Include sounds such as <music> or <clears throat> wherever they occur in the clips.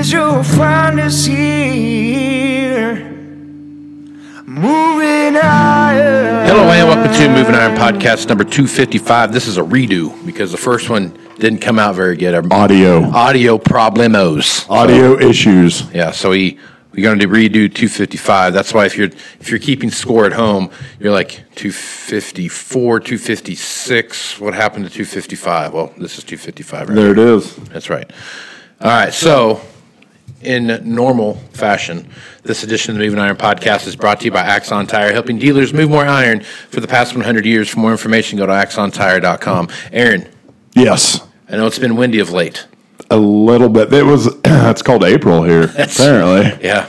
Through the years, you'll find us here. Moving Iron. Hello and welcome to Moving Iron Podcast number 255. This is a redo because the first one didn't come out very good. Audio. audio problemos. Audio issues. Yeah, so we we're going to redo 255. That's why if you're if you're keeping score at home, you're like 254, 256. What happened to 255? Well, this is 255 right There it is. That's right. All right. So, in normal fashion, this edition of the Moving Iron Podcast is brought to you by Axon Tire, helping dealers move more iron for the past 100 years. For more information, go to axontire.com. Aaron, Yes. I know it's been windy of late. A little bit. It was. <clears throat> it's called April here. <laughs> apparently. Yeah.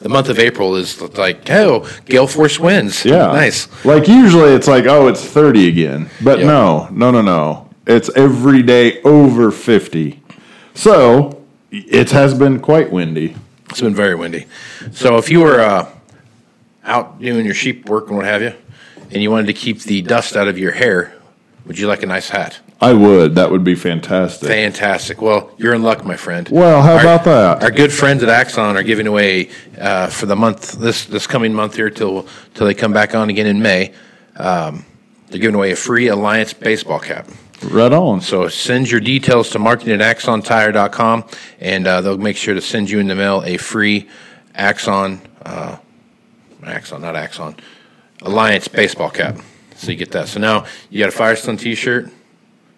The month of April is like, oh, gale force winds. Yeah. Nice. Like usually it's like, oh, it's 30 again. But Yeah. no, no, no, no. It's every day over 50. So it has been quite windy. It's been very windy. So if you were uh, out doing your sheep work and what have you, and you wanted to keep the dust out of your hair, would you like a nice hat? I would. That would be fantastic. Fantastic. Well, you're in luck, my friend. Well, how Our- about that? Our good friends at Axon are giving away uh, for the month this this coming month here till till they come back on again in May. Um, they're giving away a free Alliance baseball cap. Right on. So send your details to marketing at axontire.com and uh, they'll make sure to send you in the mail a free Axon, uh, Axon, not Axon, Alliance baseball cap. So you get that. So now you got a Firestone t shirt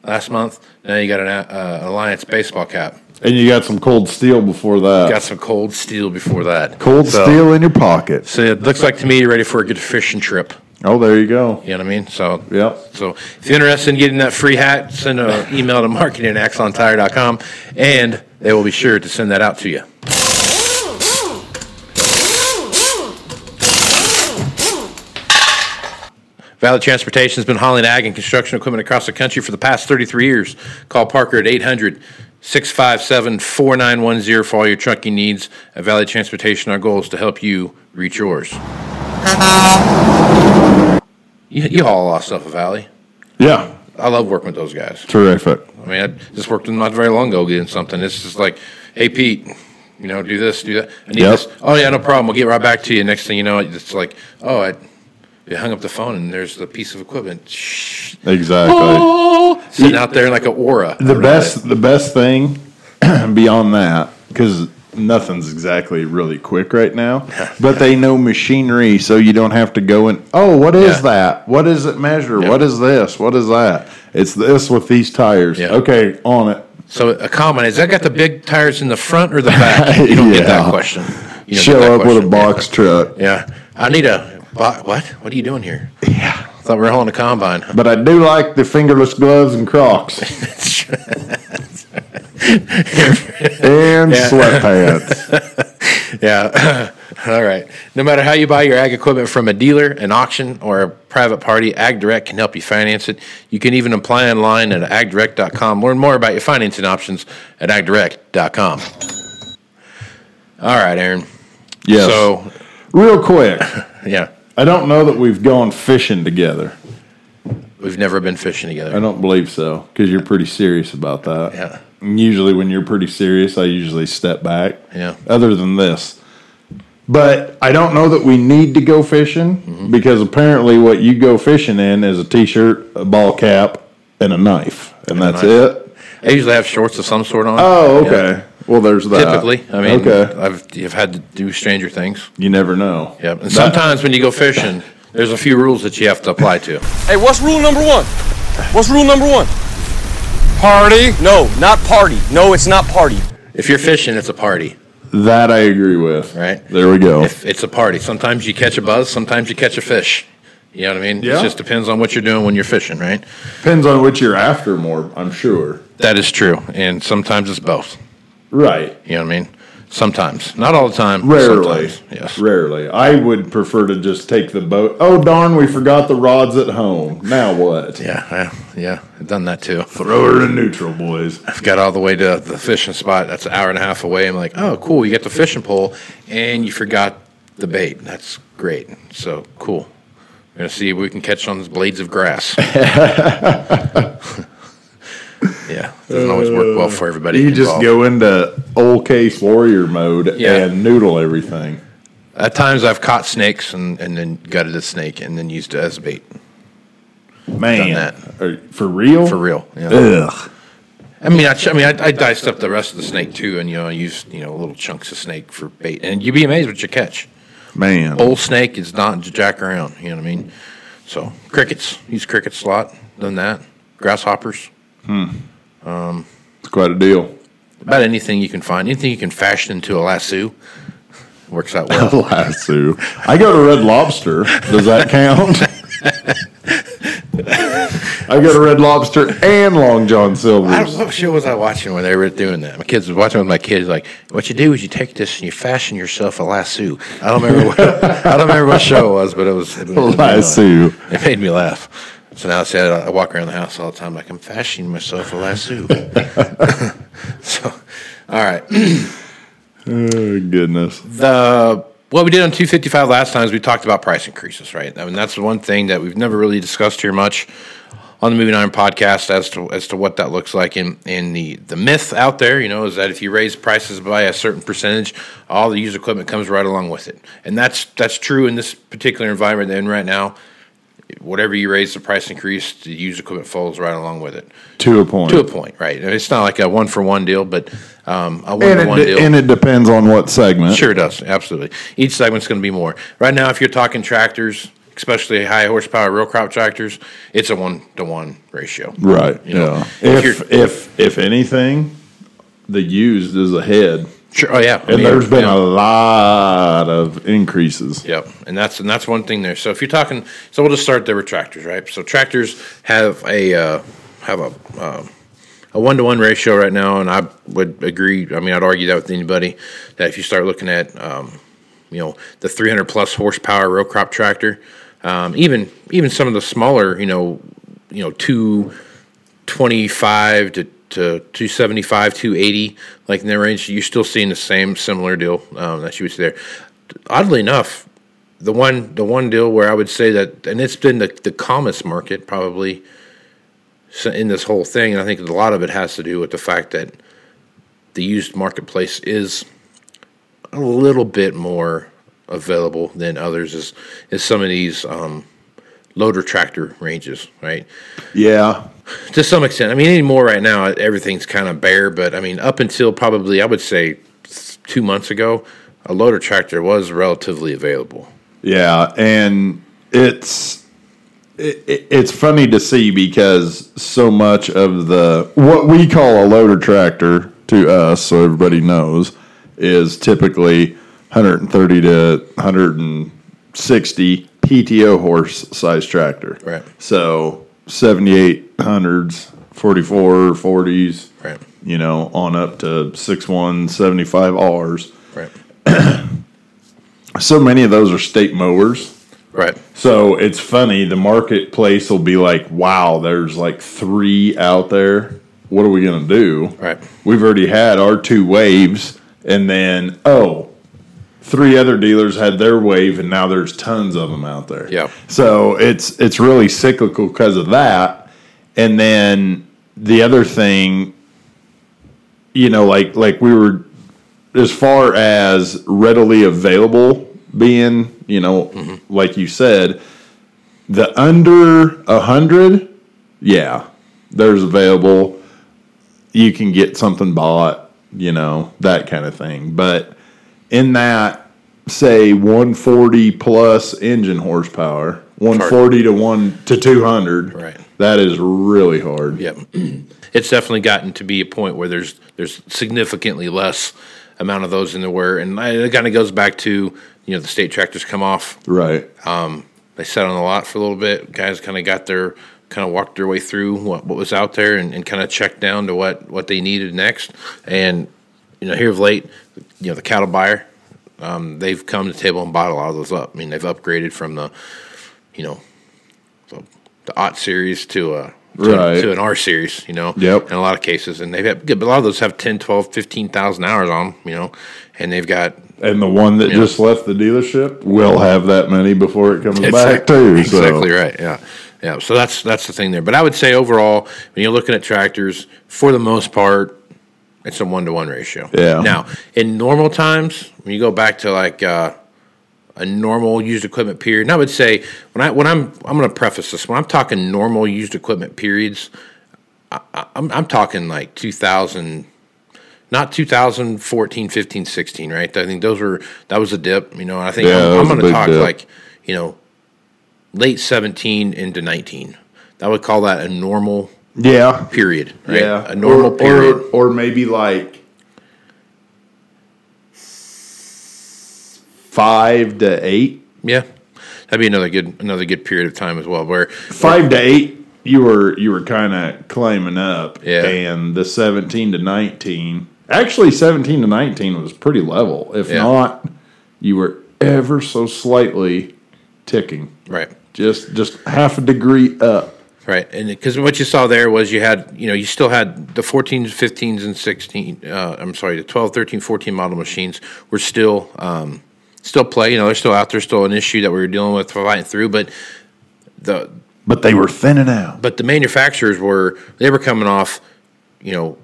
last month. Now you got an uh, Alliance baseball cap. And you got some cold steel before that. Got some cold steel before that. cold So- steel in your pocket. So it looks like to me you're ready for a good fishing trip. Oh, there you go. You know what I mean? So Yep. So if you're interested in getting that free hat, send an email to marketing at axontire.com and they will be sure to send that out to you. Valley Transportation has been hauling ag and construction equipment across the country for the past 33 years. Call Parker at 800 657 4910 for all your trucking needs. At Valley Transportation, our goal is to help you reach yours. You, you haul a lot of stuff at Valley. Yeah. I love working with those guys. Terrific. I mean, I just worked with them not very long ago getting something. It's just like, hey, Pete, you know, do this, do that. I need Yep. this. Oh, yeah, no problem. We'll get right back to you. Next thing you know, it's like, oh, I, you hung up the phone and there's the piece of equipment. Shh. Exactly. Oh, sitting out there like an aura. the best it. the best thing <clears throat> beyond that because nothing's exactly really quick right now <laughs> but they know machinery so you don't have to go and oh what is Yeah. that what does it measure Yeah. what is this what is that it's this with these tires Yeah. okay on it So a comment is that got the big tires in the front or the back? <laughs> You don't get that question. You show up with a question. box truck Yeah. I need a, what? What are you doing here? yeah I thought we were hauling a combine. but i do like the fingerless gloves and crocs <laughs> and Yeah. sweatpants <laughs> Yeah. <laughs> All right. No matter how you buy your ag equipment from a dealer, an auction, or a private party, Ag Direct can help you finance it. You can even apply online at agdirect.com. Learn more about your financing options at agdirect.com. All right, Aaron. yes So, real quick <laughs> yeah, i don't know that we've gone fishing together we've never been fishing together. I don't believe so because you're pretty serious about that. Yeah. And usually, when you're pretty serious, I usually step back. Yeah. Other than this, But I don't know that we need to go fishing Mm-hmm. because apparently what you go fishing in is a t-shirt, a ball cap, and a knife, and that's knife. it. I usually have shorts of some sort on. Oh, Yeah. okay. Well, there's that. Typically, I mean, okay. I've I've had to do stranger things. You never know. Yep. And sometimes when you go fishing, there's a few rules that you have to apply to. Hey, what's rule number one? What's rule number one? Party? No, not party. No, it's not party. If you're fishing, it's a party, That I agree with. right? There we go. If it's a party, sometimes you catch a buzz, sometimes you catch a fish. You know what I mean? Yeah. It just depends on what you're doing when you're fishing, right? Depends on what you're after more, I'm sure. That is true, and sometimes it's both. Right. You know what I mean? Sometimes, not all the time. Rarely. yes. Rarely. I would prefer to just take the boat. Oh, darn, we forgot the rods at home. Now what? Yeah, yeah, yeah. I've done that too. Throw her in neutral, boys. I've got all the way to the fishing spot. That's an hour and a half away. I'm like, oh, cool. You got the fishing pole, and you forgot the bait. That's great. So cool. We're gonna see if we can catch on these blades of grass. <laughs> <laughs> yeah, doesn't always work well for everybody. You just involved. go into old case warrior mode Yeah. and noodle everything. At times, I've caught snakes and, and then gutted a snake and then used it as bait Man. that. Are- for real? for real. Yeah. Ugh. I mean, I, I mean, I, I diced up the rest of the snake too, and you know, I used you know little chunks of snake for bait, and you'd be amazed what you catch. Man. Old snake is not to jack around. You know what I mean? So crickets, use crickets a lot. Done that. Grasshoppers. Hmm. It's quite a deal. About anything you can find, anything you can fashion into a lasso, works out <laughs> well. A Lasso. I go to Red Lobster. Does that count? I go to Red Lobster and Long John Silver. I, Silver's. what show was I watching when they were doing that? My kids was watching with my kids. Like, what you do is you take this and you fashion yourself a lasso. I don't remember. What, <laughs> I don't remember what show it was, but it was it, laugh. Lasso. It made me laugh. So now I said I walk around the house all the time like I'm fashioning myself a lasso. <laughs> so, all right. Oh, goodness. The what we did on 255 last time is we talked about price increases, right? I mean, that's the one thing that we've never really discussed here much on the Moving Iron podcast as to as to what that looks like. And and the the myth out there, you know, is that if you raise prices by a certain percentage, all the used equipment comes right along with it, and that's that's true in this particular environment. that we're in right now, whatever you raise the price increase, the used equipment follows right along with it To a point. to a point, right? It's not like a one for one deal, but um, a one it one de- deal. and it depends on what segment. Sure, it does. Absolutely. Each segment's going to be more. Right now, if you're talking tractors, especially high horsepower row crop tractors, it's a one to one ratio. Right. You know, yeah. if If, if if anything, the used is ahead, Sure. Oh yeah. I and mean, there's been yeah. a lot of increases. Yep, and that's and that's one thing there. So if you're talking, so we'll just start there with tractors, right? So tractors have a uh, have a um, a one to one ratio right now, and I would agree. I mean, I'd argue that with anybody that if you start looking at um, you know the 300 plus horsepower row crop tractor, um, even even some of the smaller, you know, you know two 25 to, to 275, 280, like in that range, you're still seeing the same similar deal um, that you would see there. Oddly enough, the one the one deal where I would say that, and it's been the, the calmest market probably in this whole thing, and I think a lot of it has to do with the fact that the used marketplace is a little bit more available than others. Is is some of these um, loader tractor ranges, right? Yeah. <laughs> to some extent. I mean, anymore right now, everything's kind of bare. But I mean, up until probably I would say two months ago, a loader tractor was relatively available. Yeah, and it's it, it- it's funny to see because so much of the what we call a loader tractor to us, so everybody knows, is typically 130 to 160 PTO horse size tractor. Right. So 7800s, 44 40s, Right. you know, on up to 6175 Rs. Right. <clears throat> So many of those are state mowers. Right. So it's funny, the marketplace will be like, wow, there's like three out there. What are we going to do? Right. We've already had our two waves, and then, oh, three other dealers had their wave, and now there's tons of them out there. Yeah. So it's it's really cyclical because of that. And then the other thing, you know, like like we were as far as readily available being, you know, Mm-hmm. like you said, the under a hundred, yeah, there's available. You can get something bought, you know, that kind of thing. But in that, say 140 plus engine horsepower, 140 to one to 200, Right. That is really hard. Yep. <clears throat> It's definitely gotten to be a point where there's there's significantly less amount of those in there were, and it kind of goes back to you know the state tractors come off. Right. Um, they sat on the lot for a little bit. Guys kind of got their kind of walked their way through what, what was out there and, and kind of checked down to what what they needed next. And you know here of late, you know the cattle buyer, um, they've come to the table and bought a lot of those up. I mean they've upgraded from the you know the, the Ott series to a to, Right. to an R series, you know. Yep. In a lot of cases, and they've had, but a lot of those have 10, 12, 15,000 hours on them, you know, and they've got And the one that just left the dealership will have that many before it comes back Exact- too. So. Exactly right. Yeah, yeah. So that's that's the thing there. But I would say overall, when you're looking at tractors, for the most part, it's a one to one ratio. Yeah. Now, in normal times, when you go back to like uh, a normal used equipment period, and I would say when I when I'm I'm going to preface this when I'm talking normal used equipment periods, I, I- I'm I'm talking like 2000 not 2014, 15, 16, right? I think those were that was a dip, you know. I think Yeah, I'm, I'm going to talk dip. like, you know, late 17 into 19. I would call that a normal Yeah. period, right? Yeah. A normal or, period. Or, or maybe like five to eight. yeah. That'd be another good another good period of time as well where Five to eight, you were you were kind of climbing up. Yeah. And the seventeen to nineteen, actually seventeen to nineteen was pretty level. If Yeah. not, you were ever so slightly ticking. right. Just just half a degree up. Right, and because what you saw there was you had, you know, you still had the 14s, 15s, and 16. Uh, I'm sorry, the 12, 13, 14 model machines were still um, still play. You know, they're still out there, still an issue that we were dealing with fighting through. But the But they were thinning out. but the manufacturers were they were coming off, you know,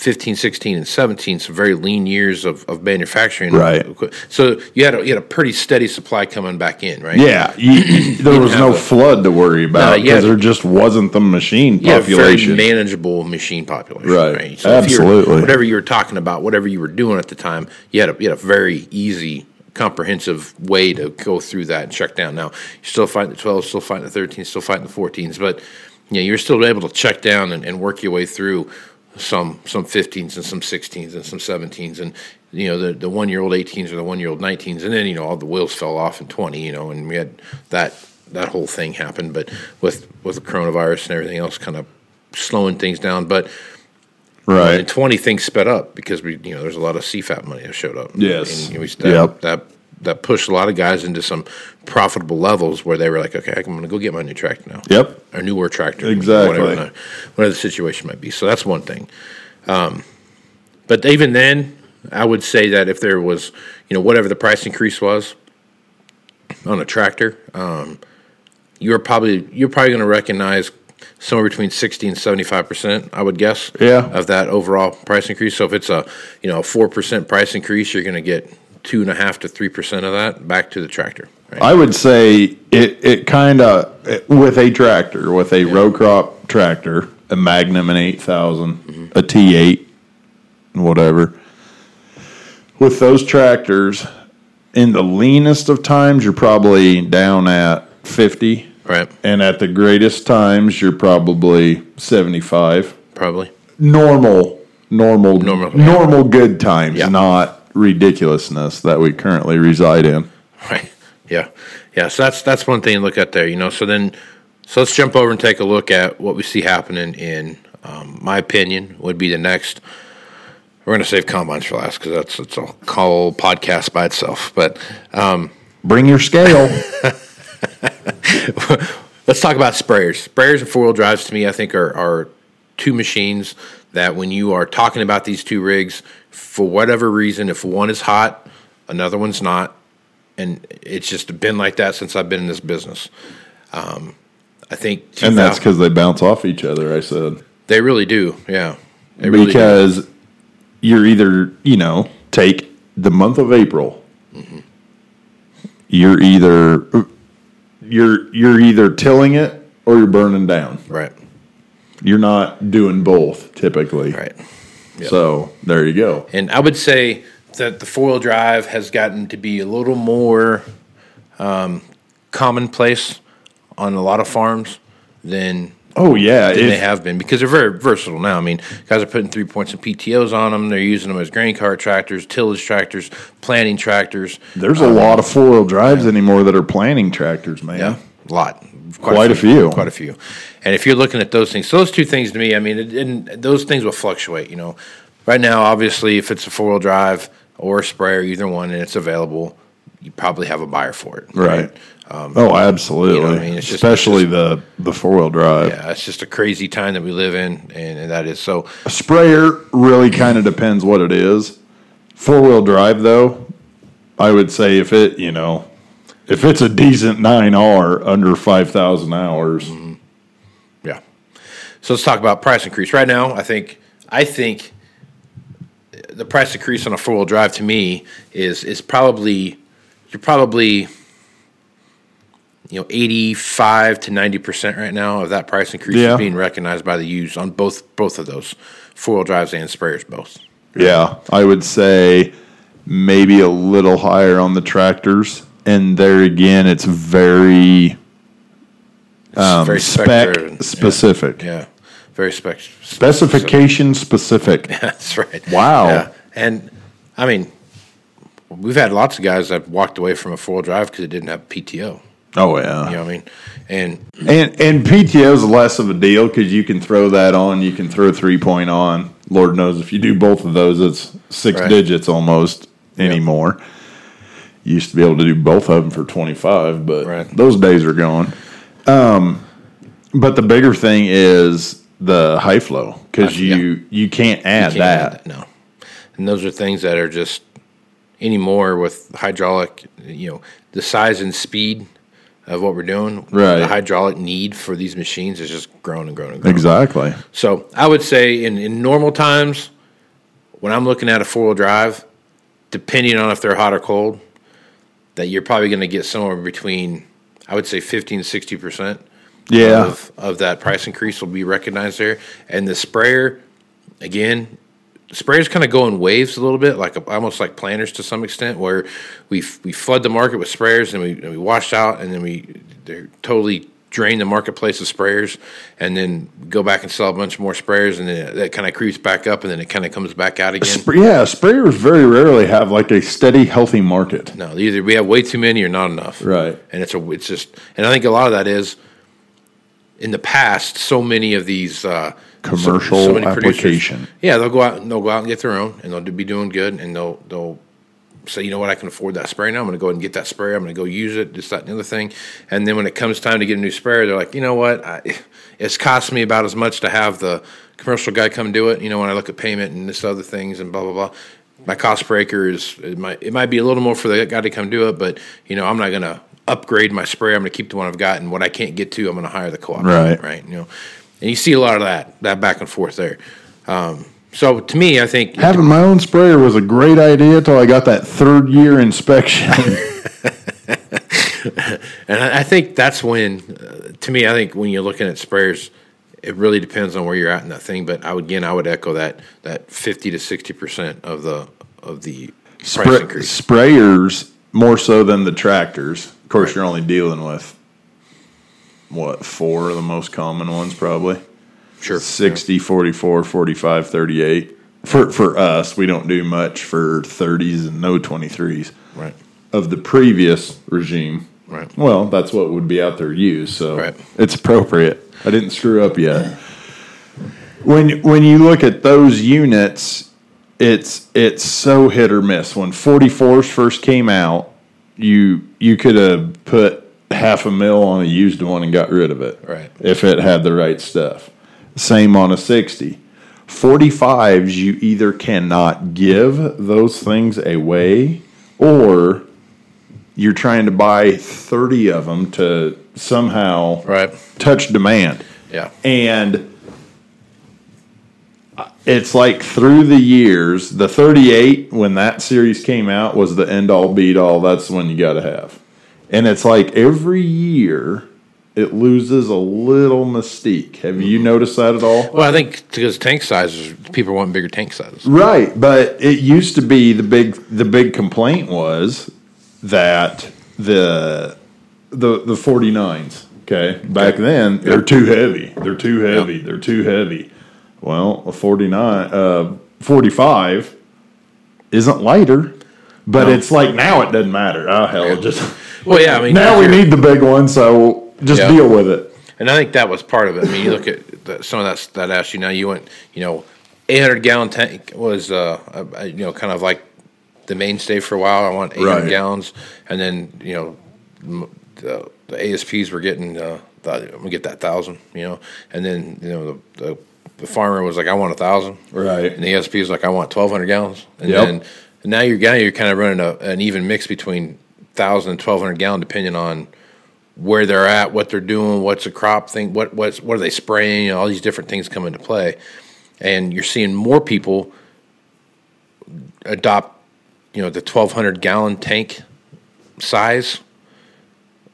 15, 16, and 17, some very lean years of, of manufacturing. Right. So you had a, you had a pretty steady supply coming back in, right? Yeah, you, <clears throat> there was no a- flood to worry about yeah. because there just wasn't the machine a very population. manageable machine population, Right. right? you were- Absolutely. whatever you were talking about, whatever you were doing at the time, you had a, you had a very easy, comprehensive way to go through that and check down. Now, you're still fighting the 12s, still fighting the 13s, still fighting the 14s, but you know, you're still able to check down and, and work your way through some some 15s and some 16s and some 17s and you know the the one year old 18s or the one year old 19s and then you know all the wheels fell off in 20 you know and we had that that whole thing happen but with with the coronavirus and everything else kind of slowing things down but right in right. 20 things sped up because we you know there's a lot of CFAP money that showed up Yes. and you know, that, Yep. that that pushed a lot of guys into some profitable levels where they were like okay I'm going to go get my new tractor now Yep. or newer tractor, Exactly. whatever the, whatever the situation might be. So that's one thing. Um, but even then, I would say that if there was, you know, whatever the price increase was on a tractor, um, you're probably you're probably going to recognize somewhere between sixty and seventy five percent. I would guess, Yeah. of that overall price increase. So if it's a you know a four percent price increase, you're going to get two and a half to three percent of that back to the tractor. Right? I would say it it kind of with a tractor, with a row crop tractor, a Magnum an eight mm-hmm. a T eight, whatever. With those tractors, in the leanest of times, you're probably down at fifty, right? and at the greatest times, you're probably seventy five. Probably. Normal, normal, Normal, normal, good times, Yeah. not ridiculousness that we currently reside in. Right. Yeah. Yeah. So that's that's one thing to look at there. You know. So then, so let's jump over and take a look at what we see happening in. Um, my opinion would be the next. We're going to save combines for last because that's it's a whole podcast by itself. But um, Bring your scale. <laughs> let's talk about sprayers. Sprayers and four wheel drives to me, I think, are, are two machines that when you are talking about these two rigs, for whatever reason, if one is hot, another one's not. And it's just been like that since I've been in this business. Um, I think and that's because they bounce off each other. I said they really do. Yeah. Really do. because you're either you know take the month of April. you're either you're you're either tilling it or you're burning down. Right. You're not doing both typically. Right. So there you go. And I would say that the four wheel drive has gotten to be a little more um, commonplace on a lot of farms than Oh yeah, than if- they have been because they're very versatile now. I mean, guys are putting three points and PTOs on them. They're using them as grain cart tractors, tillage tractors, planting tractors. There's a lot of four wheel drives anymore that are planting tractors, man. Yeah, a lot. Quite a few. Quite a few. And if you're looking at those things, so those two things to me, I mean, it, and those things will fluctuate. You know, right now, obviously, if it's a four wheel drive or a sprayer, either one, and it's available, you probably have a buyer for it. Right. Um, oh, absolutely. you know I mean? Just- Especially the the four wheel drive. Yeah, it's just a crazy time that we live in, and, and that is so. A sprayer really kind of depends what it is. Four wheel drive, though, I would say if it, you know, if it's a decent nine R under five thousand hours, Mm-hmm. Yeah. So let's talk about price increase. Right now, I think I think the price increase on a four wheel drive to me is is probably you're probably you know eighty five to ninety percent right now of that price increase Yeah. is being recognized by the used on both both of those four wheel drives and sprayers both. yeah, I would say maybe a little higher on the tractors. And there again, it's very It's um, very spec driven. Yeah. specific, Yeah. Very spec specification specific. <laughs> That's right. Wow. Yeah. And I mean, we've had lots of guys that walked away from a four wheel drive because it didn't have PTO. Oh yeah, You know what I mean? And And and PTO is less of a deal because you can throw that on. You can throw a three point on. Lord knows if you do both of those, it's six Right. digits almost anymore. Used to be able to do both of them for twenty five, but Right. those days are gone. Um, but the bigger thing is the high flow because Uh, yeah. you you can't add can't that. add No. And those are things that are just anymore with hydraulic, you know, the size and speed of what we're doing. Right. The hydraulic need for these machines is just growing and growing and growing. Exactly. So I would say in, in normal times, when I'm looking at a four wheel drive, depending on if they're hot or cold, that you're probably going to get somewhere between, I would say 50 and 60% Yeah. of, of that price increase will be recognized there. And the sprayer, again, sprayers kind of go in waves a little bit, like almost like planters to some extent, where we we flood the market with sprayers and we and we wash out, and then we they're totally drain the marketplace of sprayers, and then go back and sell a bunch more sprayers, and then that kind of creeps back up, and then it kind of comes back out again. Yeah, sprayers very rarely have like a steady, healthy market. No, either we have way too many or not enough. Right. And it's a it's just and I think a lot of that is in the past, so many of these uh, Commercial many producers- application. yeah, they'll go out and they'll go out and get their own, and they'll be doing good, and they'll they'll say, you know what, I can afford that spray now. I'm going to go ahead and get that sprayer. I'm going to go use it, this, that, and the other thing. And then when it comes time to get a new sprayer, they're like, you know what, I, <laughs> it's cost me about as much to have the commercial guy come do it. You know, when I look at payment and this other things and blah blah blah. My cost breaker is it might it might be a little more for the guy to come do it, but you know I'm not going to upgrade my sprayer. I'm going to keep the one I've got, and what I can't get to, I'm going to hire the co-op. Right. right. You know, and you see a lot of that that back and forth there. Um, so to me, I think Having my own sprayer was a great idea until I got that third year inspection. <laughs> And I, think that's when, uh, to me, I think when you're looking at sprayers, it really depends on where you're at in that thing. But I would again, I would echo that that fifty to sixty percent of the of the price increase. sprayers more so than the tractors. Of course, you're only dealing with what four of the most common ones, probably Sure, 60, 44, 45, 38. For for us, we don't do much for 30s and no 23s right, of the previous regime. right, Well, that's what would be out there used, so Right. it's appropriate. I didn't screw up yet. When when you look at those units, it's it's so hit or miss. When 44s first came out, you you could have put half a mil on a used one and got rid of it. Right. If it had the right stuff. Same on a 60. 45s you either cannot give those things away or you're trying to buy 30 of them to somehow right, touch demand. yeah, And uh, it's like through the years, the 38, when that series came out, was the end all beat all. That's the one you got to have. and it's like every year it loses a little mystique. Have you noticed that at all? Well, I think because tank sizes, people want bigger tank sizes. Right, but it used to be the big the big complaint was that the the the 49s, okay? Back then they're too heavy. They're too heavy. They're too heavy. Well, a 49 uh 45 isn't lighter, but No. it's like now it doesn't matter. Oh hell, just Well, yeah, I mean, now we need the big one, so just deal with it. And I think that was part of it. I mean, you look at the, some of that that asked you now. You went, you know, 800 gallon tank was, uh, you know, kind of like the mainstay for a while. I want 800 Right. gallons, and then you know, the, the ASPs were getting, uh, I'm gonna get that thousand, you know, and then you know the, the the farmer was like, I want a thousand, Right. and the ASP was like, I want 1,200 gallons, and Yep. then and now you're now you're kind of running a, an even mix between 1,000 and 1,200 gallon, depending on where they're at, what they're doing, what's a crop thing, what what's what are they spraying, you know, all these different things come into play, and you're seeing more people adopt, you know, the 1,200 gallon tank size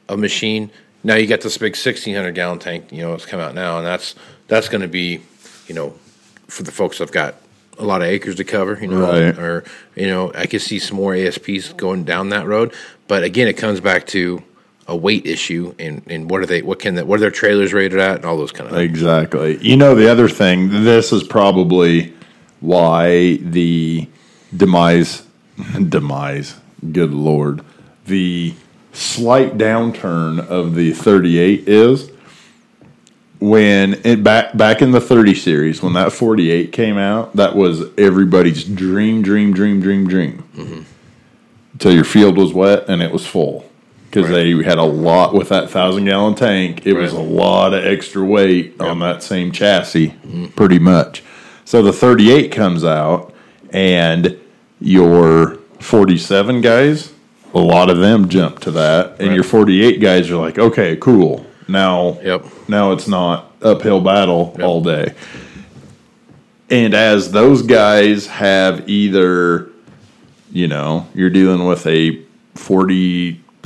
of machine. Now you got this big 1,600 gallon tank, you know, it's come out now, and that's that's going to be, you know, for the folks that've got a lot of acres to cover, you know, Right. or you know, I could see some more ASPs going down that road. But again, it comes back to a weight issue and, and what are they what can that what are their trailers rated at and all those kind of things. Exactly. You know, the other thing, this is probably why the demise, <laughs> demise, good Lord, the slight downturn of the 38 is when it back back in the 30 series when that 48 came out that was everybody's dream dream dream dream dream mm-hmm. until your field was wet and it was full because Right. they had a lot with that thousand gallon tank it was a lot of extra weight on that same chassis pretty much so the 38 comes out and your 47 guys a lot of them jump to that and Right. your 48 guys are like okay cool now Yep. now it's not uphill battle all day. And as those guys have either, you know, you're dealing with a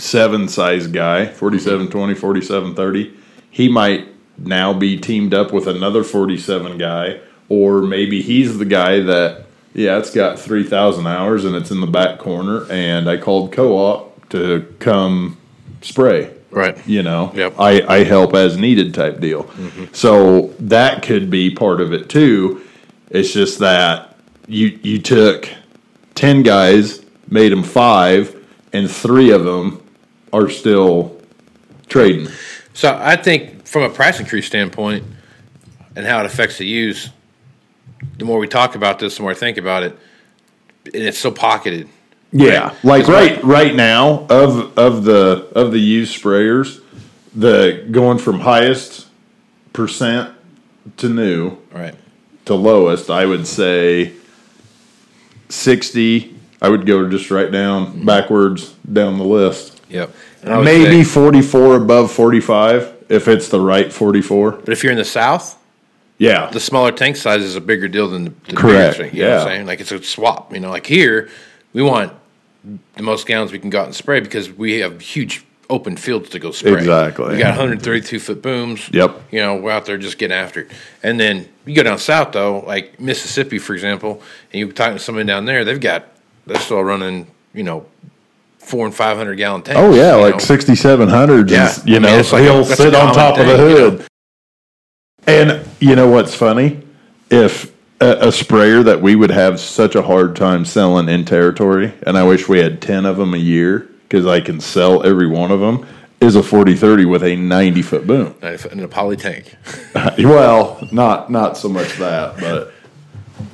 47 size guy, 47 20, 47 30, he might now be teamed up with another 47 guy, or maybe he's the guy that, yeah, it's got 3,000 hours and it's in the back corner, and I called co op to come spray. Right. you know? Yep. I, I help as needed type deal. Mm-hmm. So that could be part of it too. It's just that you you took 10 guys made them five and three of them are still trading So I think from a price increase standpoint and how it affects the use, the more we talk about this, the more I think about it, and it's so pocketed. yeah Right. like It's right right now of of the of the used sprayers the going from highest percent to new Right. to lowest, I would say 60. I would go just right down mm-hmm. backwards down the list. Yep. And Maybe say- 44 above 45 if it's the right 44. but if you're in the South, Yeah. the smaller tank size is a bigger deal than the, the Correct, bigger thing. You know what I'm yeah. saying? Like it's a swap. You know, like here, we want the most gallons we can go out and spray because we have huge open fields to go spray. Exactly. We got 132 foot booms. Yep. You know, we're out there just getting after it. And then you go down south though, like Mississippi, for example, and you talk to somebody down there, they've got they're still running, you know, four and five hundred gallon tanks. Oh, yeah, like sixty seven hundred. 6700s. Yeah. You know, it's like he'll a sit on top of the thing, you know. hood. And you know what's funny? If a, a sprayer that we would have such a hard time selling in territory, and I wish we had 10 of them a year because I can sell every one of them, is a 4030 with a 90 foot boom. in a poly tank. <laughs> Well, not not so much that, but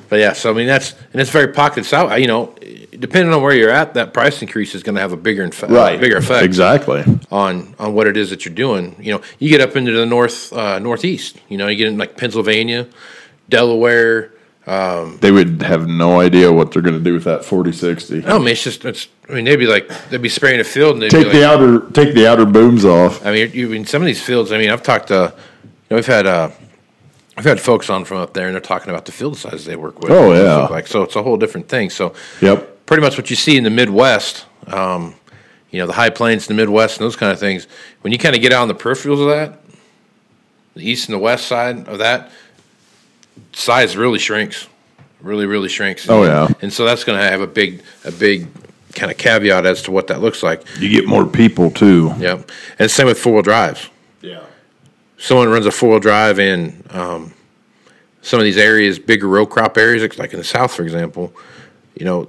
But yeah, so I mean that's and it's very pocketed. So you know, depending on where you're at, that price increase is going to have a bigger infe- right, bigger effect Exactly. on on what it is that you're doing. You know, you get up into the north uh, northeast. You know, you get in like Pennsylvania, Delaware. They would have no idea what they're going to do with that 4060. No, I mean it's just it's. I mean they'd be like they'd be spraying a field and they'd Take the outer take the outer booms off. I mean, you in some of these fields. I mean, I've talked to, you know, we've had uh, we've had folks on from up there, and they're talking about the field sizes they work with. Oh, yeah. like so, it's a whole different thing. So, Yep. Pretty much what you see in the Midwest, um, you know, the high plains, in the Midwest, and those kind of things. When you kind of get out on the peripherals of that, the east and the west side of that, size really shrinks, really, really shrinks. Oh, yeah. and so that's going to have a big, a big kind of caveat as to what that looks like. You get more people too. Yep, and same with four wheel drives. Yeah. Someone runs a four wheel drive in um, some of these areas, bigger row crop areas, like in the south, for example. You know,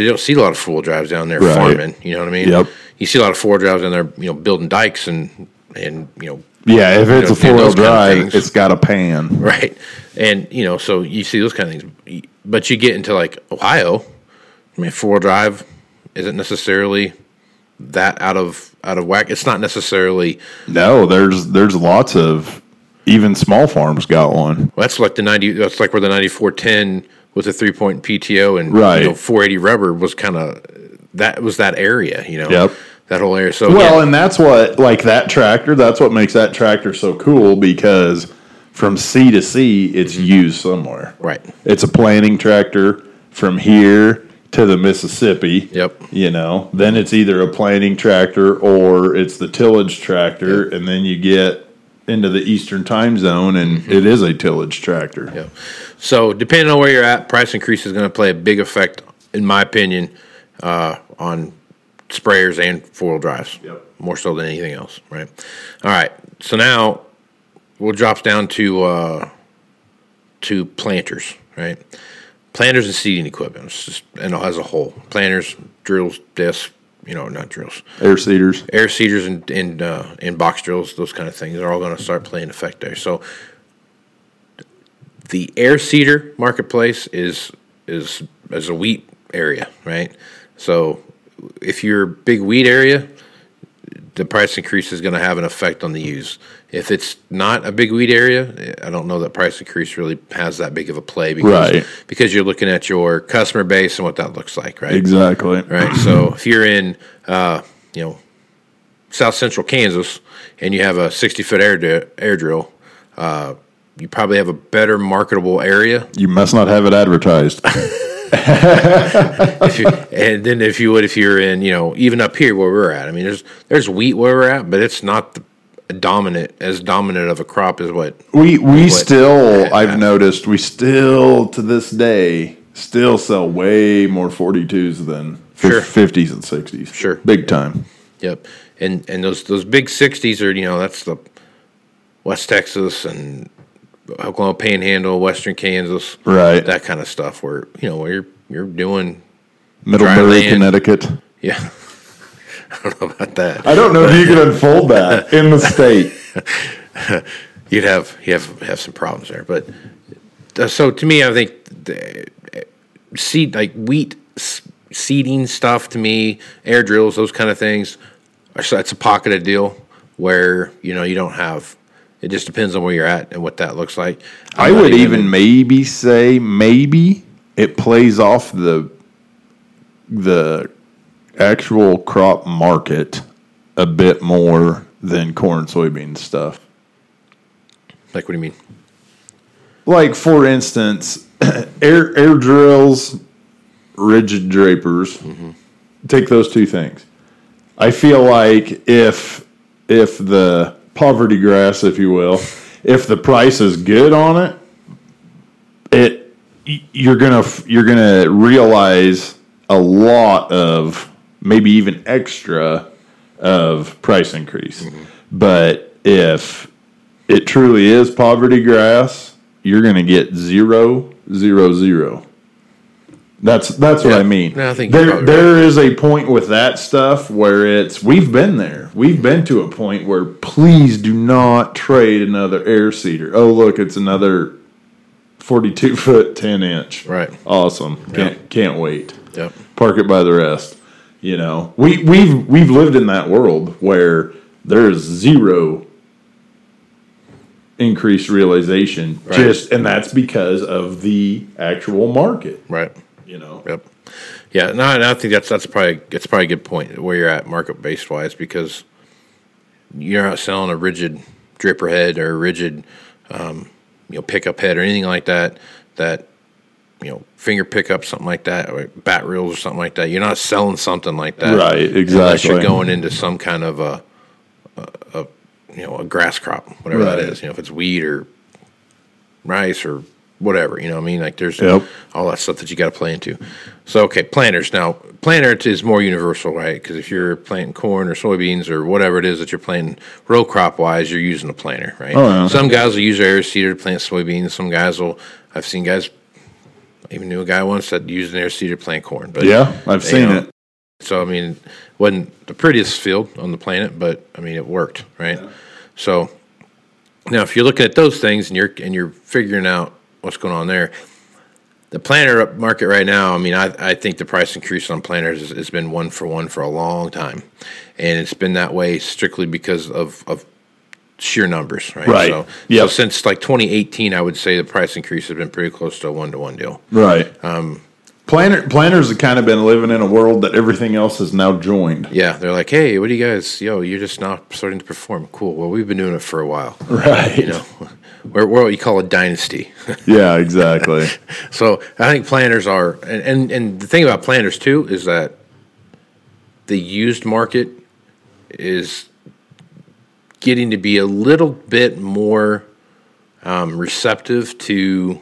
they don't see a lot of four wheel drives down there Right. farming. You know what I mean? Yep. You see a lot of four wheel drives down there, you know, building dikes and and you know Yeah, if it's know, a four wheel those kind of drive, it's got a pan. Right. And, you know, so you see those kind of things. But you get into like Ohio, I mean, four wheel drive isn't necessarily that out of out of whack. It's not necessarily No, there's there's lots of even small farms got one. well, that's like the ninety that's like where the ninety four ten with a three point PTO and Right. you know, four eighty rubber was kinda that was that area, you know. Yep. That whole area. So Well, yeah, and that's what like that tractor. That's what makes that tractor so cool because from C to C, it's mm-hmm. used somewhere. right. It's a planting tractor from here to the Mississippi. Yep. You know, then it's either a planting tractor or it's the tillage tractor, and then you get into the eastern time zone, and it is a tillage tractor. Yeah. So depending on where you're at, price increase is going to play a big effect, in my opinion, uh, on sprayers and four wheel drives. Yep. More so than anything else, right? All right. So now we'll drop down to uh, to planters, right? Planters and seeding equipment, just, and as a whole, planters, drills, discs, you know, not drills, Air seeders. air seeders and and, uh, and box drills, those kind of things are all going to start playing effect there. So the air seeder marketplace is is is a wheat area, right? So if you're big wheat area, the price increase is going to have an effect on the use. If it's not a big wheat area, I don't know that price increase really has that big of a play because Right. because you're looking at your customer base and what that looks like, right? Exactly. right? So if you're in, uh, you know, South Central Kansas and you have a 60 foot air dri- air drill, uh, you probably have a better marketable area. You must not have it advertised. <laughs> <laughs> If you, and then if you would, if you're in, you know, even up here where we're at, I mean, there's there's wheat where we're at, but it's not the dominant as dominant of a crop as what. We we What- still I've noticed we still to this day still sell way more 42s than Sure. 50s and 60s. Sure. Big time. Yep, and and those those big 60s are, you know, that's the West Texas and Oklahoma Panhandle, Western Kansas, Right. that kind of stuff. Where you know where you're you're doing Middlebury. Connecticut. Yeah. <laughs> I don't know about that. I don't know if you can unfold that <laughs> in the state. <laughs> You'd have you have have some problems there, but uh, so to me, I think the, uh, seed like wheat seeding stuff to me, air drills, those kind of things. Are, so it's a pocketed deal where you know you don't have. It just depends on where you're at and what that looks like. I I'm not would even maybe say maybe it plays off the the actual crop market a bit more than corn soybean stuff. like what do you mean? Like for instance, <clears throat> air air drills, rigid drapers. Mm-hmm. Take those two things. I feel like if if the poverty grass, if you will, if the price is good on it, it you're gonna you're gonna realize a lot of maybe even extra of price increase. Mm-hmm. But if it truly is poverty grass, you're going to get zero, zero, zero. That's that's what Yeah. I mean. No, I think you're there probably there is a point with that stuff where it's we've been there. We've been to a point where please do not trade another air seeder. Oh look, it's another forty-two foot, ten inch. Right. Awesome. Can't can't wait Yep. park it by the rest. You know, we we've we've lived in that world where there's zero increased realization, Right. just and that's because of the actual market. Right. You know, Yep. Yeah, no, and I think that's that's probably it's probably a good point where you're at market based wise because you're not selling a rigid draper head or a rigid um, you know pickup head or anything like that that you know finger pickup something like that, or bat reels or something like that. You're not selling something like that, Right, Unless you're going into some kind of a, a, a you know a grass crop, whatever that Right. is. You know, if it's wheat or rice or whatever. You know, what I mean, like there's Yep. all that stuff that you got to play into. So okay, planters now. Planter is more universal, right? Because if you're planting corn or soybeans or whatever it is that you're planting row crop wise, you're using a planter, right? Oh, yeah. Some guys will use their air seeder to plant soybeans. Some guys will. I've seen guys. I even knew a guy once that used an air seeder to plant corn. But Yeah, I've seen know, it. So I mean, wasn't the prettiest field on the planet, but I mean, it worked, right? So now, if you're looking at those things and you're and you're figuring out what's going on there, the planter market right now. I mean, I I think the price increase on planters has, has been one for one for a long time, and it's been that way strictly because of of sheer numbers, right? Right. So, so since like 2018, I would say the price increase has been pretty close to a one to one deal. Right. Um, Planter, planters have kind of been living in a world that everything else has now joined. Yeah, they're like, hey, what do you guys? Yo, you're just now starting to perform. Cool. Well, we've been doing it for a while. Right. You know, we're, we're what you call a dynasty. <laughs> Yeah, exactly. <laughs> so I think planters are, and, and and the thing about planters too is that the used market is getting to be a little bit more um, receptive to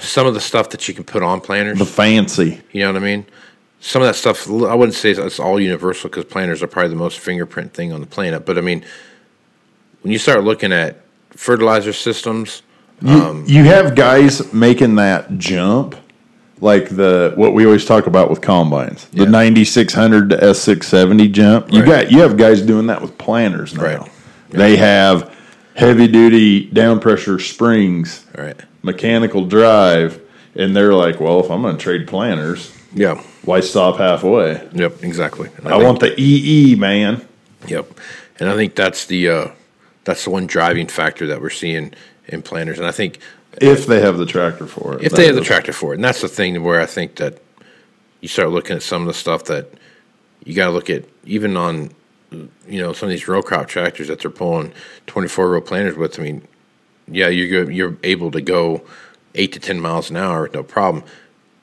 some of the stuff that you can put on planters. the fancy. You know what I mean? Some of that stuff, I wouldn't say it's all universal because planters are probably the most fingerprint thing on the planet. But I mean, when you start looking at fertilizer systems, You, um, you have guys making that jump, like the what we always talk about with combines, the ninety six hundred to S six seventy jump. You Right. got you have guys doing that with planters now. Right. They have heavy duty down pressure springs, right? mechanical drive, and they're like, well, if I'm going to trade planters, Yeah. why stop halfway? Yep. Exactly. And I think- want the EE man. Yep. And I think that's the uh, that's the one driving factor that we're seeing in planters. And I think If they have the tractor for it, if they have the tractor for it, and that's the thing where I think that you start looking at some of the stuff that you got to look at, even on you know some of these row crop tractors that they're pulling twenty four row planters with. I mean, yeah, you're you're able to go eight to ten miles an hour with no problem,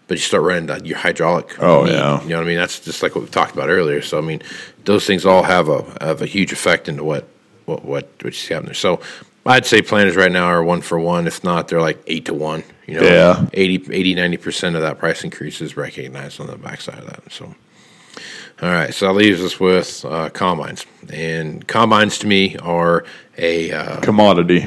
but you start running your hydraulic. Oh, need, yeah. you know what I mean. That's just like what we talked about earlier. So I mean, those things all have a have a huge effect into what what what what you see happening there. So. I'd say planters right now are one for one. If not, they're like eight to one. You know, Yeah. 80, 80 90% of that price increase is recognized on the backside of that. So, all right. So that leaves us with uh, combines. And combines to me are a, uh, commodity.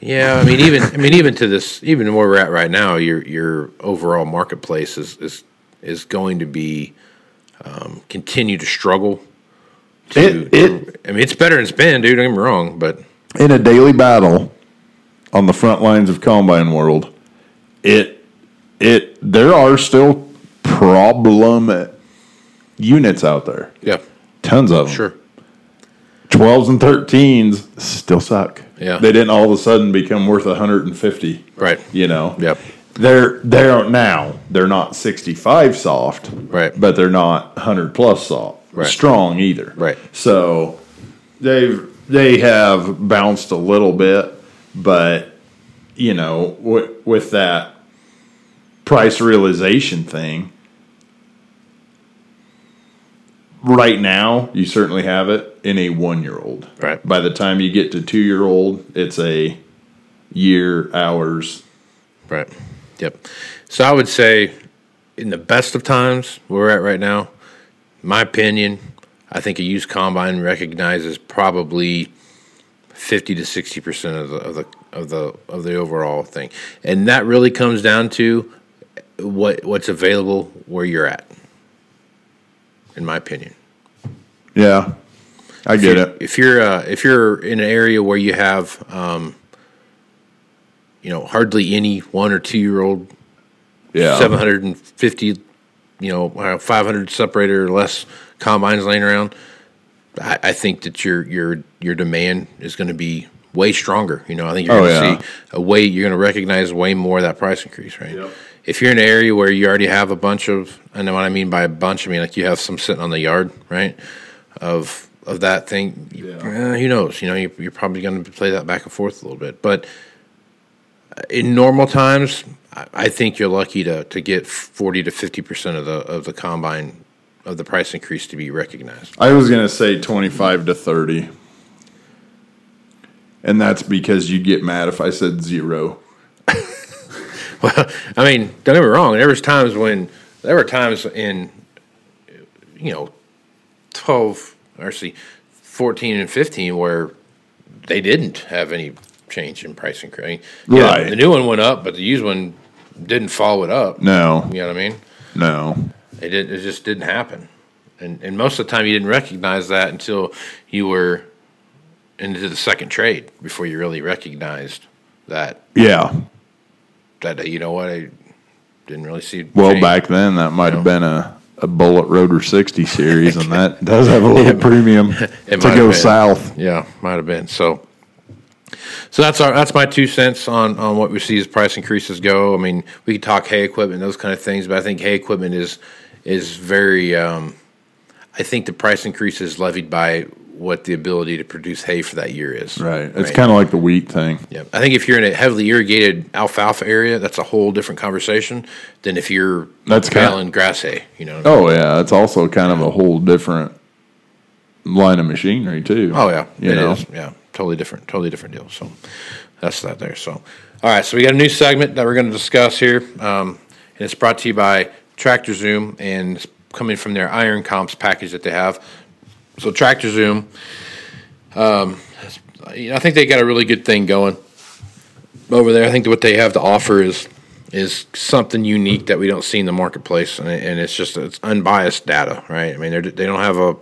yeah, I mean, even, I mean, even to this, even where we're at right now, your, your overall marketplace is, is, is going to be, um, continue to struggle. To, It- it- I mean, it's better than it's been, dude. Don't get me wrong, but in a daily battle on the front lines of combine world, it it there are still problem units out there. yeah, Tons of them. sure. 12s and 13s still suck. Yeah. They didn't all of a sudden become worth 150, Right. you know. Yep. They're they're now they're not 65 soft, Right. But they're not 100 plus soft, Right. strong either, Right. So they've they have bounced a little bit, but you know, with, with that price realization thing, right now you certainly have it in a one year old. Right. By the time you get to two year old, it's a year hours. Right. Yep. So I would say, in the best of times where we're at right now, my opinion, I think a used combine recognizes probably fifty to sixty percent of the of the of the of the overall thing, and that really comes down to what what's available where you're at. In my opinion, Yeah, I get it. if you're uh, if you're in an area where you have um, you know hardly any one or two year old Yeah, 750 you know uh, 500 separator or less combines laying around I, I think that your your your demand is going to be way stronger you know i think you're Oh, going to yeah. see a way you're going to recognize way more of that price increase right Yep. if you're in an area where you already have a bunch of i know what i mean by a bunch i mean like you have some sitting on the yard right of of that thing Yeah. eh, who knows you know you, you're probably going to play that back and forth a little bit but in normal times, I- I think you're lucky to, to get 40 to 50 percent of the of the combine of the price increase to be recognized. I was gonna say twenty five to thirty, and that's because you'd get mad if I said zero. <laughs> Well, I mean, don't get me wrong. There was times when there were times in, you know, twelve or see, fourteen and fifteen where they didn't have any change in pricing. I mean, yeah, Right. the new one went up, but the used one didn't follow it up. No, You know what I mean? no. It did. It just didn't happen, and and most of the time you didn't recognize that until you were into the second trade before you really recognized that Yeah. that you know what I didn't really see. Well, change. back then that might have know. been a, a Bullet Rotor 60 series, and that <laughs> does have a little premium to go south. Yeah, might have been. So, so that's our that's my two cents on on what we see as price increases go. I mean, we could talk hay equipment, those kind of things, but I think hay equipment is is very. Um, I think the price increase is levied by what the ability to produce hay for that year is. Right. It's kind of like the wheat thing. Yeah, I think if you're in a heavily irrigated alfalfa area, that's a whole different conversation than if you're That's baling grass hay. You know. what I mean? Oh, yeah. It's also kind of a whole different line of machinery, too. Oh yeah, You it know? is. Yeah, totally different, totally different deal. So that's that there. So all right, so we got a new segment that we're going to discuss here, um, and it's brought to you by Tractor Zoom and it's coming from their Iron Comps package that they have. So Tractor Zoom, um, I think they got a really good thing going over there. I think what they have to offer is is something unique that we don't see in the marketplace, and, and it's just it's unbiased data, right? I mean, they don't have a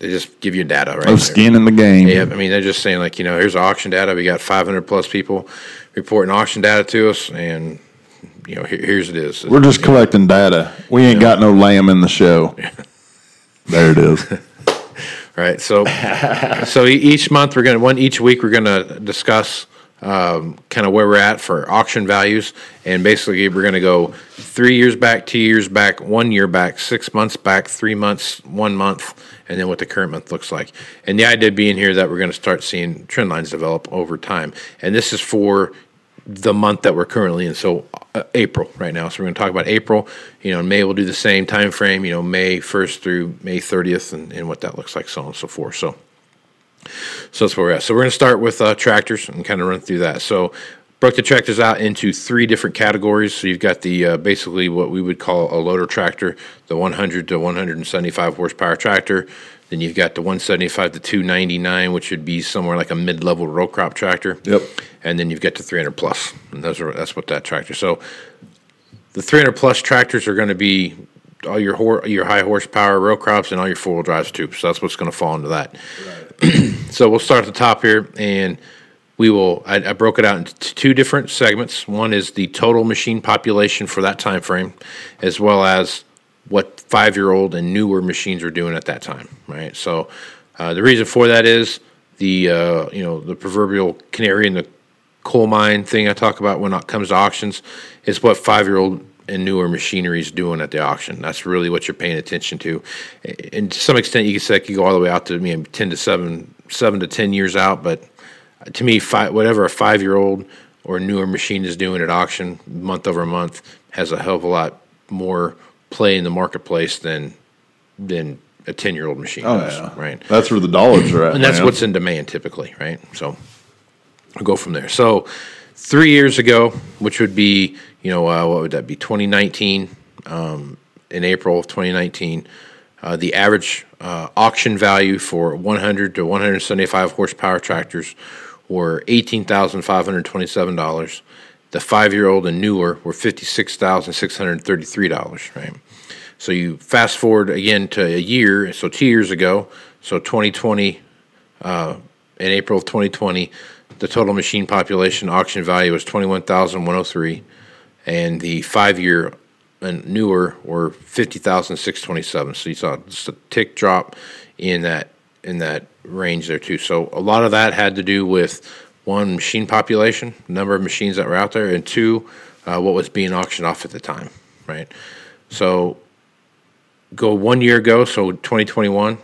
they just give you data, right? No skin in the game. Yeah, I mean, they're just saying like, you know, here's auction data. We got 500 plus people reporting auction data to us, and you know, here, here's it is. We're just collecting data. We ain't got no lamb in the show. <laughs> There it is. <laughs> right. So, so each month we're gonna one each week we're gonna discuss um, kind of where we're at for auction values, and basically we're gonna go three years back, two years back, one year back, six months back, three months, one month, and then what the current month looks like. And the idea being here that we're gonna start seeing trend lines develop over time, and this is for the month that we're currently in. So uh, April right now. So we're going to talk about April. You know, May we'll do the same time frame. You know, May first through May thirtieth, and, and what that looks like, so on and so forth. So, so that's where we're at. So we're going to start with uh, tractors and kind of run through that. So broke the tractors out into three different categories. So you've got the uh, basically what we would call a loader tractor, the 100 to 175 horsepower tractor. Then you've got the 175 to 299, which would be somewhere like a mid-level row crop tractor Yep. and then you've got the 300 plus, and those are that's what that tractor. So the 300 plus tractors are going to be all your hor- your high horsepower row crops and all your four wheel drives too. So that's what's going to fall into that. <clears throat> so we'll start at the top here, and we will. I, I broke it out into two different segments. One is the total machine population for that time frame, as well as what five year old and newer machines were doing at that time. Right. So uh, the reason for that is the uh, you know the proverbial canary in the coal mine thing I talk about when it comes to auctions is what five year old and newer machinery is doing at the auction. That's really what you're paying attention to. And to some extent, you can say could go all the way out to maybe ten to seven, seven to ten years out. But to me, five, whatever a five year old or newer machine is doing at auction month over month has a hell of a lot more play in the marketplace than than a ten year old machine Oh, does. yeah. Right That's where the dollars are at. and that's man. what's in demand typically, right? So I'll go from there. So three years ago, which would be, you know, uh, what would that be? 2019, um, in April of 2019, uh, the average uh, auction value for 100 to 175 horsepower tractors were $18,527. The five year old and newer were $56,633, right? So you fast forward again to a year, so two years ago, so 2020, uh, in April of 2020, the total machine population auction value was 21,103, and the five year and newer were 50,627. So you saw just a tick drop in that in that range there too. So a lot of that had to do with one machine population, number of machines that were out there, and two, uh, what was being auctioned off at the time, right? So go one year ago, so 2021,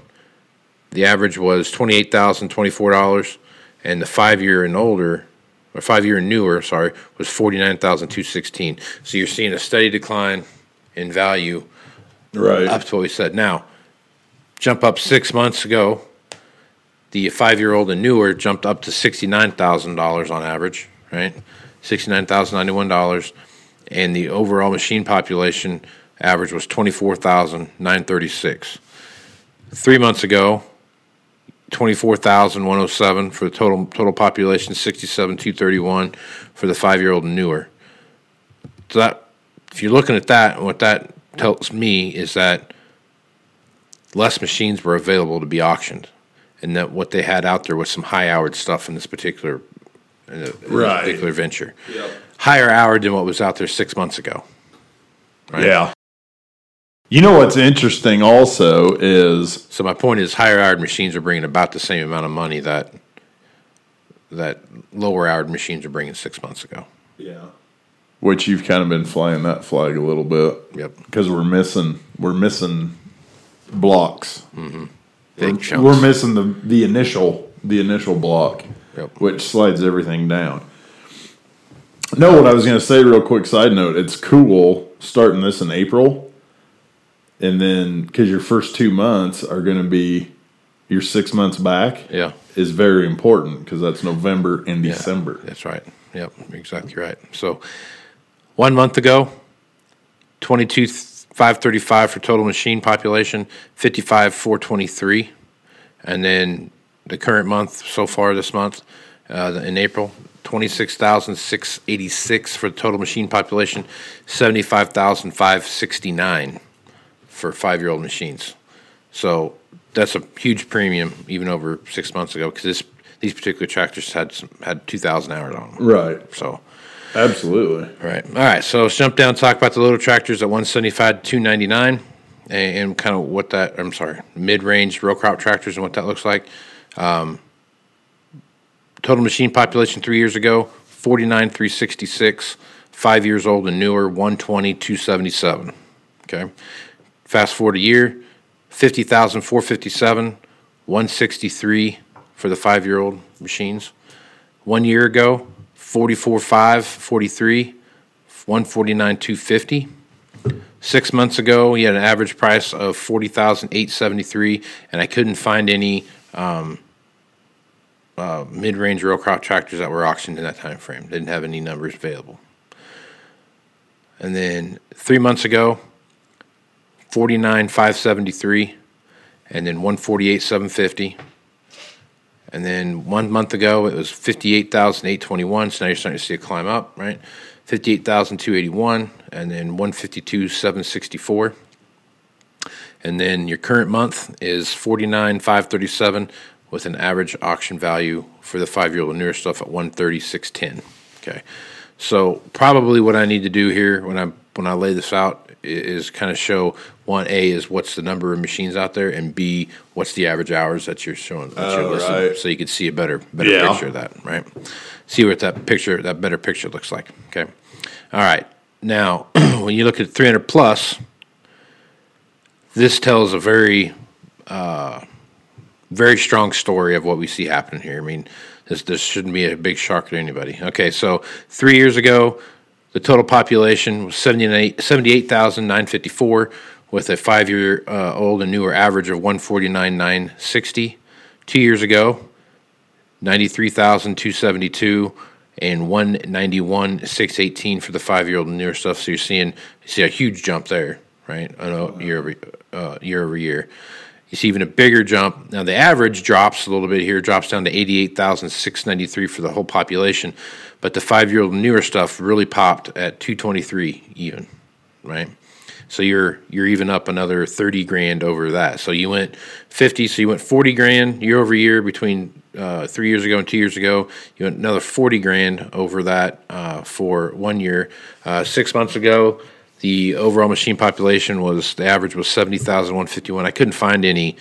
the average was twenty eight thousand twenty four dollars, and the five year and older or five year and newer, sorry, was 49,216. So you're seeing a steady decline in value Right. up to what we said. Now, jump up six months ago, the five year old and newer jumped up to $69,000 on average, right? $69,091. And the overall machine population average was 24,936. Three months ago, 24,107 for the total total population, 67,231 for the five year old and newer. So that, if you're looking at that, what that tells me is that less machines were available to be auctioned, and that what they had out there was some high houred stuff in this particular, in this Right. particular venture. Higher houred than what was out there six months ago. Right? Yeah. You know what's interesting also is So my point is, higher houred machines are bringing about the same amount of money that that lower houred machines are bringing six months ago. yeah, which you've kind of been flying that flag a little bit. Yep. Because we're missing we're missing blocks. Mm-hmm. Big chunks. We're missing the the initial the initial block, Yep. which slides everything down. No, what I was going to say, real quick side note, it's cool starting this in April, and then because your first two months are going to be your six months back. Yeah. is very important because that's November and Yeah, December. That's right. Yep, exactly right. So one month ago, 22 535 for total machine population, 55 423. And then the current month so far this month uh, in April, 26,686 for the total machine population, 75,569 for five year old machines. So that's a huge premium even over six months ago because these particular tractors had some, had 2,000 hours on them. Right, So, absolutely. right. All right. So let's jump down talk about the little tractors at one seventy five two ninety nine, and, kind of what that, I'm sorry, mid range row crop tractors and what that looks like. Um, total machine population three years ago 49 366, five years old and newer 120 277. Okay. Fast forward a year 50,457, 163 for the five year old machines. One year ago, 44 5, 43, 149 250. Six months ago, he had an average price of 40,873, and I couldn't find any um, uh, mid range row crop tractors that were auctioned in that time frame. Didn't have any numbers available. And then three months ago, 49 573 and then 148 750 and then one month ago it was 58,821 so now you're starting to see it climb up right? 58,281 and then 152 764 and then your current month is 49 537 with an average auction value for the five year old newer stuff at 130 610 okay? So probably what I need to do here when I when I lay this out is kind of show one A is what's the number of machines out there, and B what's the average hours that you're showing that you're Oh, listing, right. so you can see a better better Yeah. picture of that, right? See what that picture that better picture looks like. Okay, all right. Now <clears throat> when you look at 300 plus, this tells a very uh, very strong story of what we see happening here. I mean, this this shouldn't be a big shock to anybody. Okay, so three years ago, the total population was 78 78,954 with a five year uh, old and newer average of 149,960. Two years ago, 93,272 and 191,618 for the five year old and newer stuff. So you're seeing you see a huge jump there, right? I know year over uh, year over year. You see even a bigger jump. Now the average drops a little bit here, drops down to 88,693 for the whole population, but the five year old newer stuff really popped at 223 even, right? So you're you're even up another 30 grand over that. So you went 50, so you went 40 grand year over year between uh, three years ago and two years ago. You went another 40 grand over that uh, for one year. Uh, six months ago, the overall machine population was the average was 70,151. I couldn't find any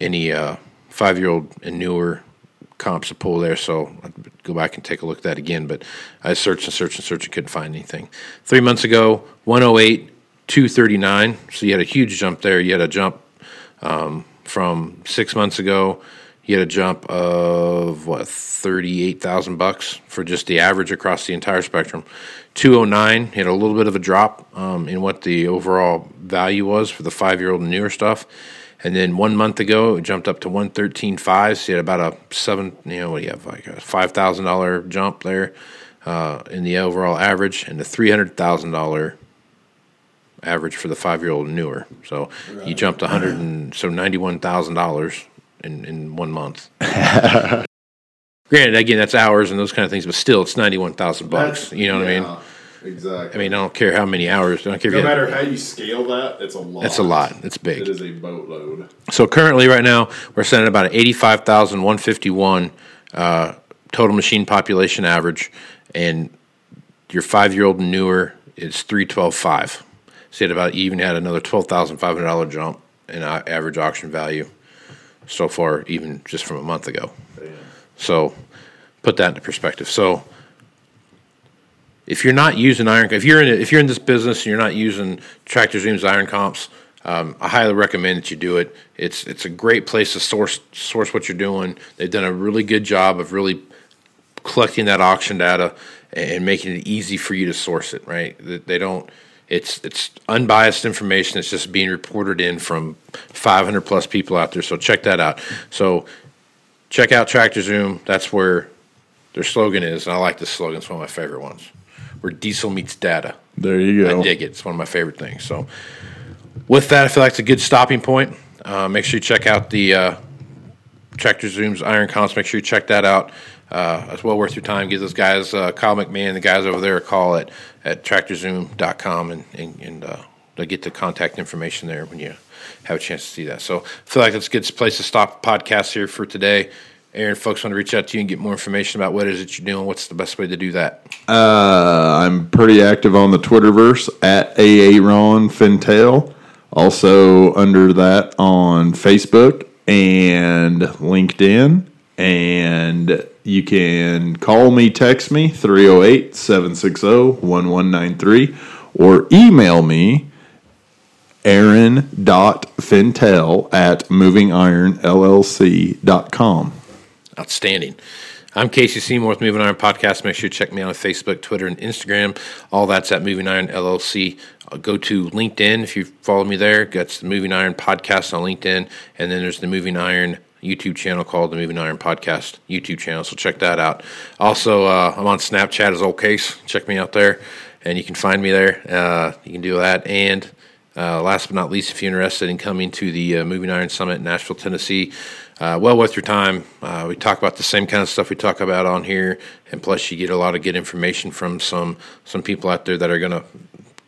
any uh, five year old and newer comps to pull there, so I'd go back and take a look at that again. But I searched and searched and searched and couldn't find anything. Three months ago, 108, 239. So you had a huge jump there. You had a jump um, from six months ago you had a jump of what thirty eight thousand bucks for just the average across the entire spectrum. Two oh nine had a little bit of a drop um, in what the overall value was for the five year old and newer stuff. And then one month ago, it jumped up to one thirteen five. So you had about a seven, you know, what do you have, like a five thousand dollar jump there uh, in the overall average, and the three hundred thousand dollar average for the five year old and newer. So you jumped a hundred and so ninety one thousand dollars in in one month. <laughs> Granted, again, that's hours and those kind of things, but still, it's ninety one thousand bucks. You know what I mean? Exactly. I mean, I don't care how many hours. I don't care no you matter how you scale that, it's a lot. That's a lot. It's big. It is a boatload. So currently, right now, we're sitting at about an 85,151 uh, total machine population average, and your five year old and newer is 312.5. So you had about you even had another $12,500 jump in uh, average auction value so far, even just from a month ago. So put that into perspective. So if you're not using iron, if you're in if you're in this business and you're not using Tractor Zoom's iron comps, um, I highly recommend that you do it. It's it's a great place to source source what you're doing. They've done a really good job of really collecting that auction data and making it easy for you to source it. Right? They don't. It's it's unbiased information. It's just being reported in from 500 plus people out there. So check that out. So check out Tractor Zoom. That's where their slogan is. And I like this slogan. It's one of my favorite ones. Where diesel meets data. There you go. I dig it. It's one of my favorite things. So, with that, I feel like it's a good stopping point. Uh, make sure you check out the uh, Tractor Zoom's Iron Comps. Make sure you check that out. Uh, it's well worth your time. Give those guys, uh, Kyle McMahon, the guys over there, a call at, at tractorzoom.com and, and, and uh, they'll get the contact information there when you have a chance to see that. So, I feel like it's a good place to stop the podcast here for today. Aaron, folks want to reach out to you and get more information about what it is that you're doing. What's the best way to do that? Uh, I'm pretty active on the Twitterverse at Aaron Fintel. Also under that on Facebook and LinkedIn. And you can call me, text me, 308 760 1193, or email me, aaron.fintel at movingironllc.com. Outstanding. I'm Casey Seymour with Moving Iron Podcast. Make sure you check me out on Facebook, Twitter, and Instagram. All that's at Moving Iron LLC. I'll uh, go to LinkedIn if you follow me there. That's the Moving Iron Podcast on LinkedIn. And then there's the Moving Iron YouTube channel called the Moving Iron Podcast YouTube channel. So check that out. Also, uh, I'm on Snapchat as Old Case. Check me out there. And you can find me there. Uh, you can do that. And uh, last but not least, if you're interested in coming to the uh, Moving Iron Summit in Nashville, Tennessee, uh, well worth your time. Uh, we talk about the same kind of stuff we talk about on here, and plus you get a lot of good information from some some people out there that are going to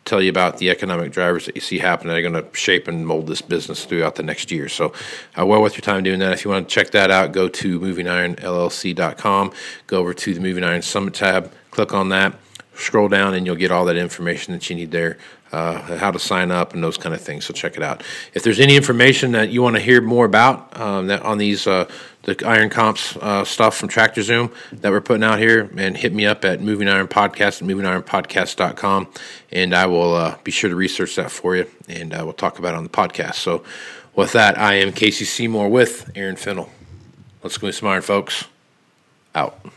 tell you about the economic drivers that you see happening that are going to shape and mold this business throughout the next year. So, uh, well worth your time doing that. If you want to check that out, go to movingironllc.com, go over to the Moving Iron Summit tab, click on that, scroll down, and you'll get all that information that you need there uh, how to sign up and those kind of things. So check it out. If there's any information that you want to hear more about um, that on these uh, the Iron Comps uh, stuff from Tractor Zoom that we're putting out here, and hit me up at Moving Iron Podcast at movingironpodcast.com, and I will uh, be sure to research that for you, and uh, we'll talk about it on the podcast. So with that, I am Casey Seymour with Aaron Fintel. Let's go with some iron, folks. Out.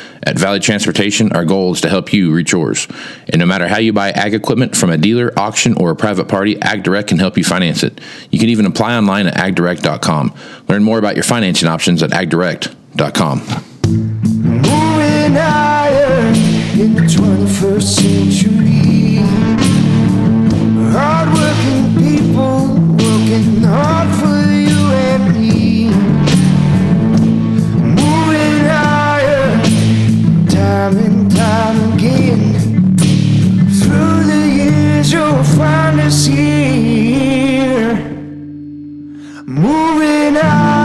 At Valley Transportation, our goal is to help you reach yours. And no matter how you buy ag equipment from a dealer, auction, or a private party, AgDirect can help you finance it. You can even apply online at agdirect.com. Learn more about your financing options at agdirect.com. Moving Iron in the 21st century. You'll find us here. Moving Iron.